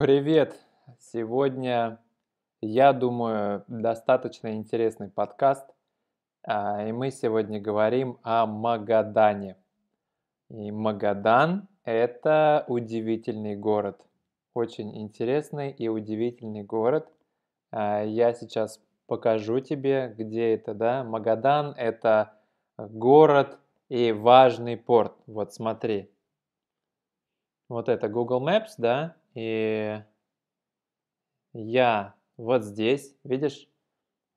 Привет! Сегодня, я думаю, достаточно интересный подкаст. А, И мы сегодня говорим о Магадане. И Магадан– это удивительный город. Очень интересный и удивительный город. А, Я сейчас покажу тебе, где это, да. Магадан– это город и важный порт. Вот смотри. Вот это Google Maps, да, и я вот здесь, видишь,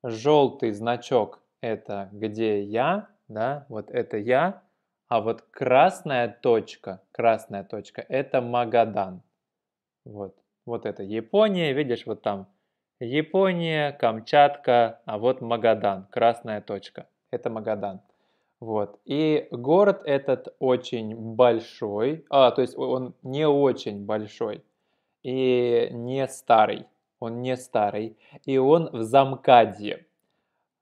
желтый значок – это где я, да, вот это я, а вот красная точка, красная точка – это Магадан. Вот, вот это Япония, видишь, вот там Япония, Камчатка, а вот Магадан, красная точка – это Магадан. Вот. И город этот очень большой, а, то есть он не очень большой и не старый, он не старый, и он в Замкадье.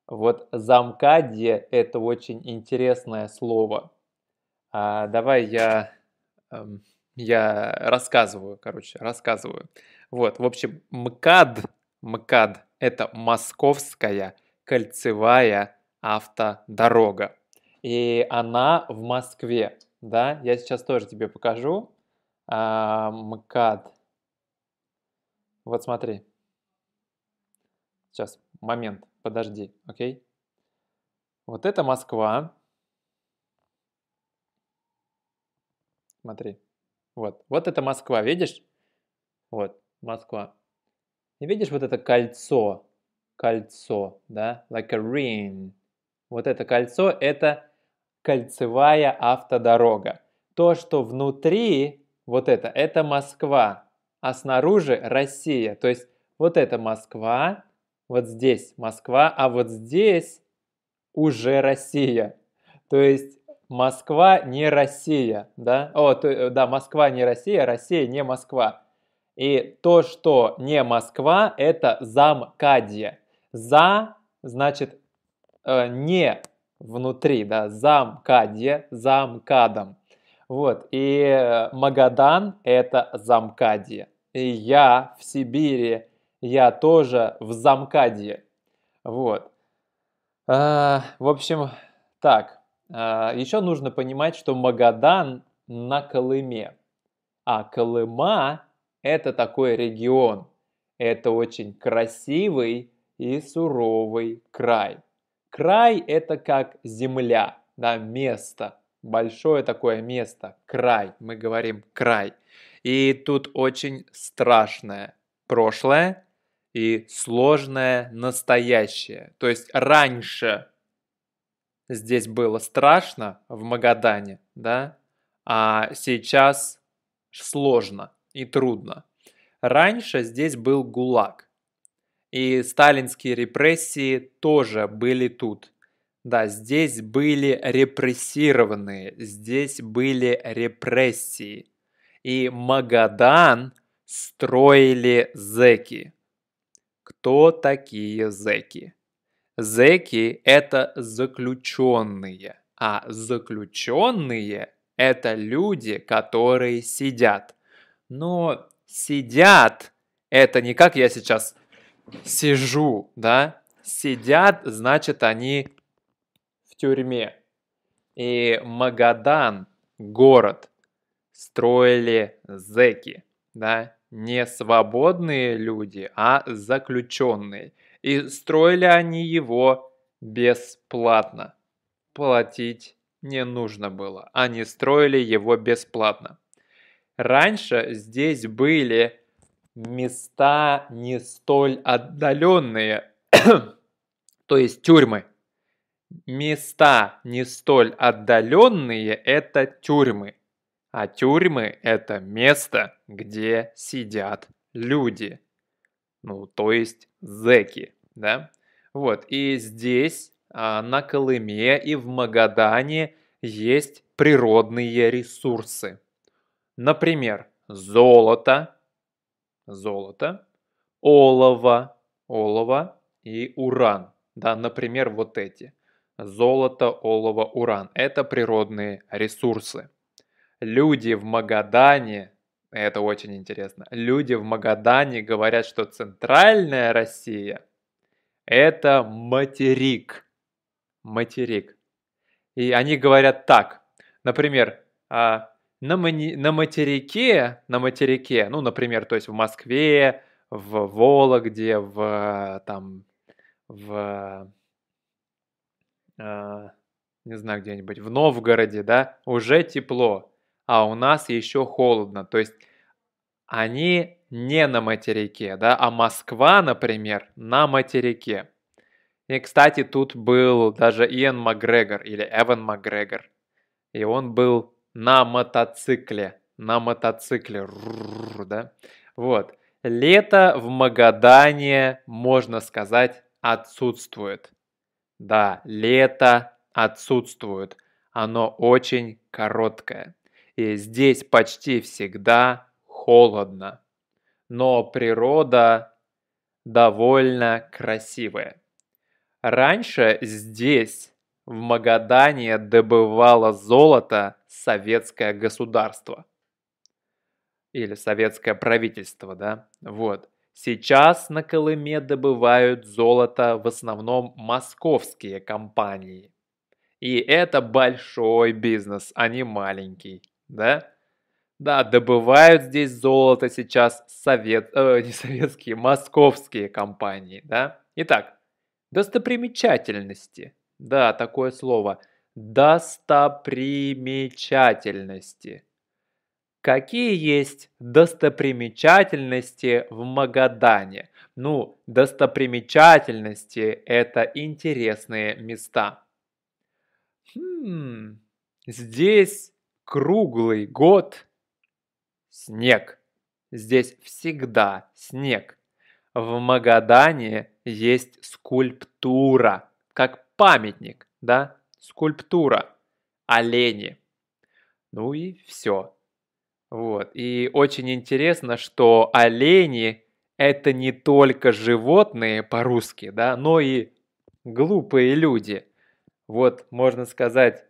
Вот Замкадье – это очень интересное слово. А, давай я, эм, я рассказываю, короче, рассказываю. Вот, в общем, МКАД, МКАД – это Московская кольцевая автодорога и она в Москве, да, я сейчас тоже тебе покажу, а, МКАД, вот смотри, сейчас, момент, подожди, окей, вот это Москва, смотри, вот, вот это Москва, видишь, вот, Москва, и видишь вот это кольцо, кольцо, да, like a ring, вот это кольцо, это кольцевая автодорога. То, что внутри, вот это, это Москва, а снаружи Россия. То есть вот это Москва, вот здесь Москва, а вот здесь уже Россия. То есть Москва не Россия, да? О, то, да, Москва не Россия, Россия не Москва. И то, что не Москва, это замкадье. За значит э, не внутри, да, замкадье, замкадом. Вот, и э, Магадан – это замкадье. И я в Сибири, я тоже в замкадье. Вот. А, в общем, так. А, еще нужно понимать, что Магадан на Колыме. А Колыма – это такой регион. Это очень красивый и суровый край. Край – это как земля, да, место, большое такое место, край, мы говорим край. И тут очень страшное прошлое и сложное настоящее. То есть раньше здесь было страшно в Магадане, да, а сейчас сложно и трудно. Раньше здесь был ГУЛАГ. И сталинские репрессии тоже были тут. Да, здесь были репрессированные, здесь были репрессии. И Магадан строили зеки. Кто такие зеки? Зеки – это заключенные, а заключенные – это люди, которые сидят. Но сидят – это не как я сейчас сижу, да, сидят, значит, они в тюрьме. И Магадан, город, строили зеки, да, не свободные люди, а заключенные. И строили они его бесплатно. Платить не нужно было. Они строили его бесплатно. Раньше здесь были места не столь отдаленные, то есть тюрьмы. Места не столь отдаленные – это тюрьмы. А тюрьмы – это место, где сидят люди. Ну, то есть зеки, да? Вот, и здесь, а, на Колыме и в Магадане есть природные ресурсы. Например, золото, золото, олово, олово и уран. Да, например, вот эти. Золото, олово, уран. Это природные ресурсы. Люди в Магадане это очень интересно. Люди в Магадане говорят, что центральная Россия – это материк. Материк. И они говорят так. Например, а, на, на материке, на материке, ну, например, то есть в Москве, в Вологде, в там, в, э, не знаю, где-нибудь, в Новгороде, да, уже тепло, а у нас еще холодно. То есть они не на материке, да, а Москва, например, на материке. И, кстати, тут был даже Иэн Макгрегор или Эван Макгрегор. И он был на мотоцикле, на мотоцикле, да? Вот. Лето в Магадане, можно сказать, отсутствует. Да, лето отсутствует. Оно очень короткое. И здесь почти всегда холодно. Но природа довольно красивая. Раньше здесь, в Магадане, добывало золото советское государство. Или советское правительство, да? Вот. Сейчас на Колыме добывают золото в основном московские компании. И это большой бизнес, а не маленький, да? Да, добывают здесь золото сейчас совет, э, не советские, московские компании, да? Итак, достопримечательности. Да, такое слово. Достопримечательности. Какие есть достопримечательности в Магадане? Ну, достопримечательности – это интересные места. Хм, здесь круглый год снег. Здесь всегда снег. В Магадане есть скульптура, как памятник, да? Скульптура. Олени. Ну и все. Вот. И очень интересно, что олени это не только животные по-русски, да, но и глупые люди. Вот можно сказать,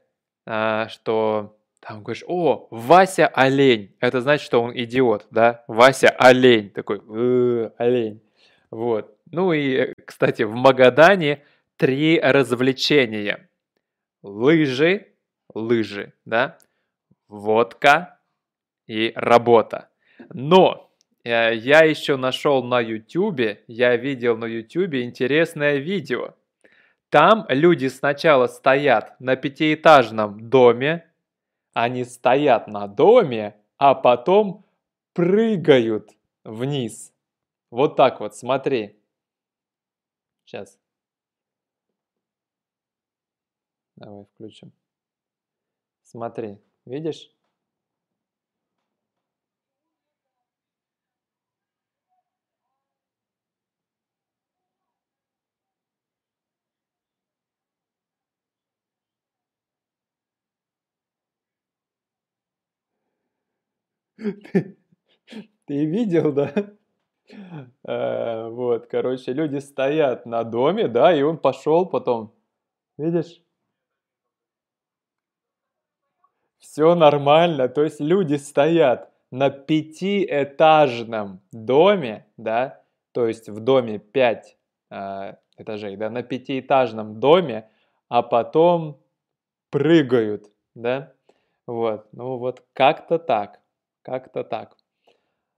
а, что там говоришь, о, Вася олень. Это значит, что он идиот, да? Вася олень. Такой, «Э, олень. Вот. Ну и, кстати, в Магадане три развлечения. Лыжи, лыжи, да? Водка, и работа. Но э, я еще нашел на YouTube, я видел на YouTube интересное видео. Там люди сначала стоят на пятиэтажном доме, они стоят на доме, а потом прыгают вниз. Вот так вот, смотри. Сейчас. Давай включим. Смотри, видишь? Ты, видел, да? А, вот, короче, люди стоят на доме, да, и он пошел потом. Видишь? Все нормально, то есть люди стоят на пятиэтажном доме, да, то есть в доме пять э, этажей, да, на пятиэтажном доме, а потом прыгают, да, вот, ну вот как-то так. Как-то так.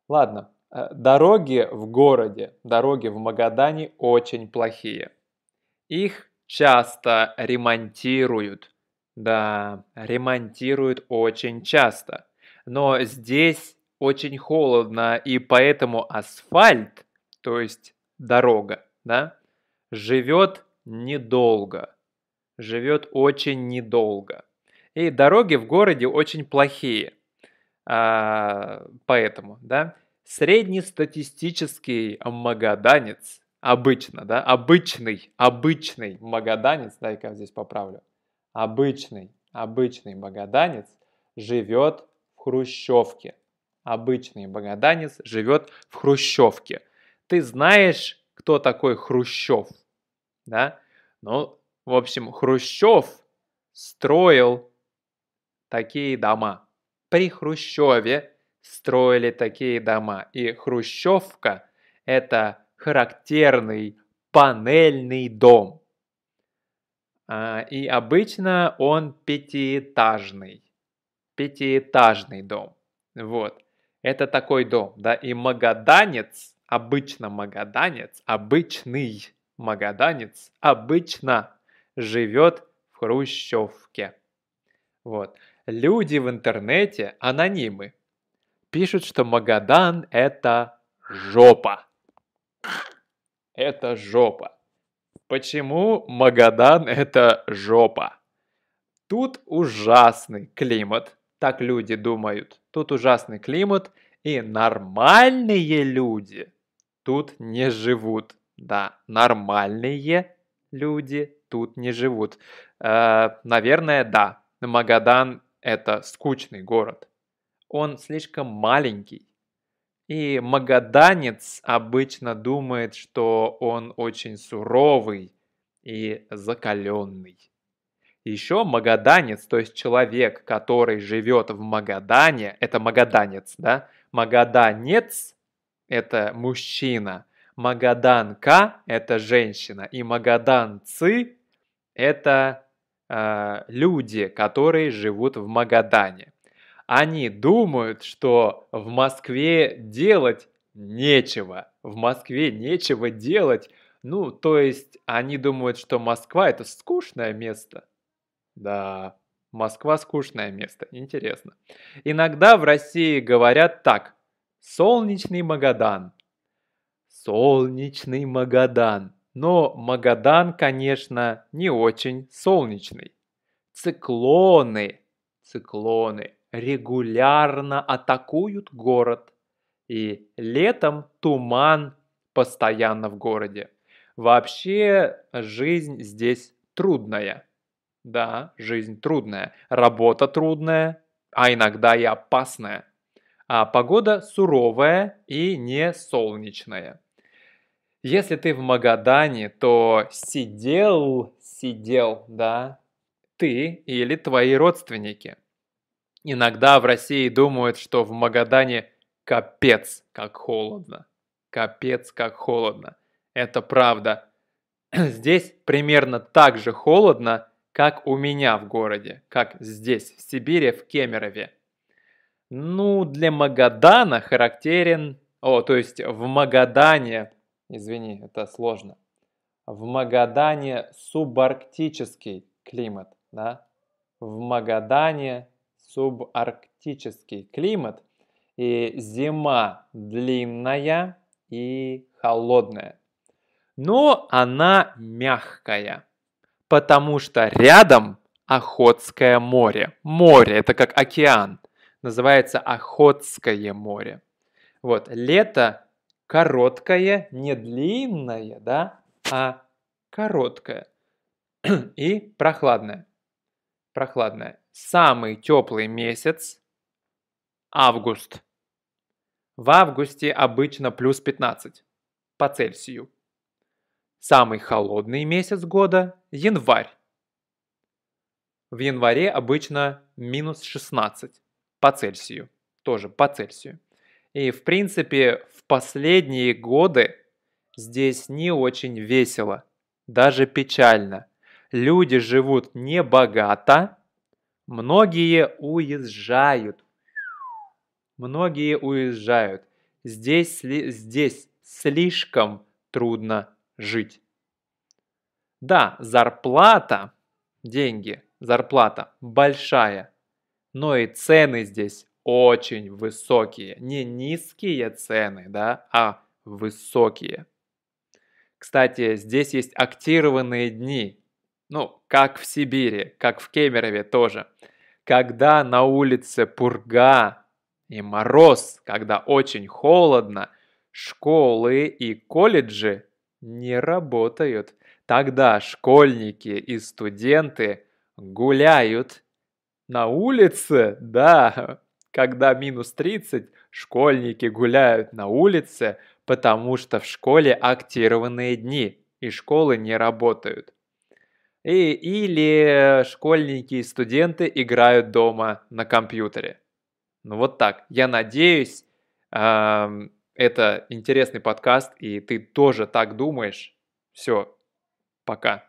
Ладно, э, дороги в городе, дороги в Магадане очень плохие. Их часто ремонтируют. Да, ремонтируют очень часто. Но здесь очень холодно, и поэтому асфальт, то есть дорога, да, живет недолго. Живет очень недолго. И дороги в городе очень плохие. А, поэтому, да, среднестатистический магаданец, обычно, да, обычный, обычный магаданец, дай-ка здесь поправлю, обычный, обычный магаданец живет в хрущевке. Обычный магаданец живет в хрущевке. Ты знаешь, кто такой Хрущев? Да? Ну, в общем, Хрущев строил такие дома при Хрущеве строили такие дома. И хрущевка – это характерный панельный дом. А, и обычно он пятиэтажный. Пятиэтажный дом. Вот. Это такой дом, да. И магаданец, обычно магаданец, обычный магаданец, обычно живет в хрущевке. Вот. Люди в интернете, анонимы, пишут, что Магадан – это жопа. Это жопа. Почему Магадан – это жопа? Тут ужасный климат, так люди думают. Тут ужасный климат, и нормальные люди тут не живут. Да, нормальные люди тут не живут. Э, наверное, да. Магадан – это скучный город он слишком маленький. И магаданец обычно думает, что он очень суровый и закаленный. Еще магаданец, то есть человек, который живет в Магадане, это магаданец, да? Магаданец – это мужчина, магаданка – это женщина, и магаданцы – это э, люди, которые живут в Магадане. Они думают, что в Москве делать нечего. В Москве нечего делать. Ну, то есть они думают, что Москва это скучное место. Да, Москва скучное место. Интересно. Иногда в России говорят так. Солнечный Магадан. Солнечный Магадан. Но Магадан, конечно, не очень солнечный. Циклоны. Циклоны регулярно атакуют город. И летом туман постоянно в городе. Вообще жизнь здесь трудная. Да, жизнь трудная. Работа трудная, а иногда и опасная. А погода суровая и не солнечная. Если ты в Магадане, то сидел, сидел, да, ты или твои родственники – Иногда в России думают, что в Магадане капец как холодно. Капец как холодно. Это правда. Здесь примерно так же холодно, как у меня в городе, как здесь, в Сибири, в Кемерове. Ну, для Магадана характерен... О, то есть в Магадане... Извини, это сложно. В Магадане субарктический климат, да? В Магадане субарктический климат, и зима длинная и холодная. Но она мягкая, потому что рядом Охотское море. Море, это как океан. Называется Охотское море. Вот, лето короткое, не длинное, да, а короткое и прохладное. Прохладное самый теплый месяц – август. В августе обычно плюс 15 по Цельсию. Самый холодный месяц года – январь. В январе обычно минус 16 по Цельсию, тоже по Цельсию. И в принципе в последние годы здесь не очень весело, даже печально. Люди живут не богато, Многие уезжают. Многие уезжают. Здесь, здесь слишком трудно жить. Да, зарплата, деньги, зарплата большая, но и цены здесь очень высокие. Не низкие цены, да, а высокие. Кстати, здесь есть актированные дни. Ну, как в Сибири, как в Кемерове тоже. Когда на улице пурга и мороз, когда очень холодно, школы и колледжи не работают. Тогда школьники и студенты гуляют на улице, да, когда минус 30, школьники гуляют на улице, потому что в школе актированные дни, и школы не работают. И, или школьники и студенты играют дома на компьютере. Ну вот так. Я надеюсь, это интересный подкаст, и ты тоже так думаешь. Все, пока.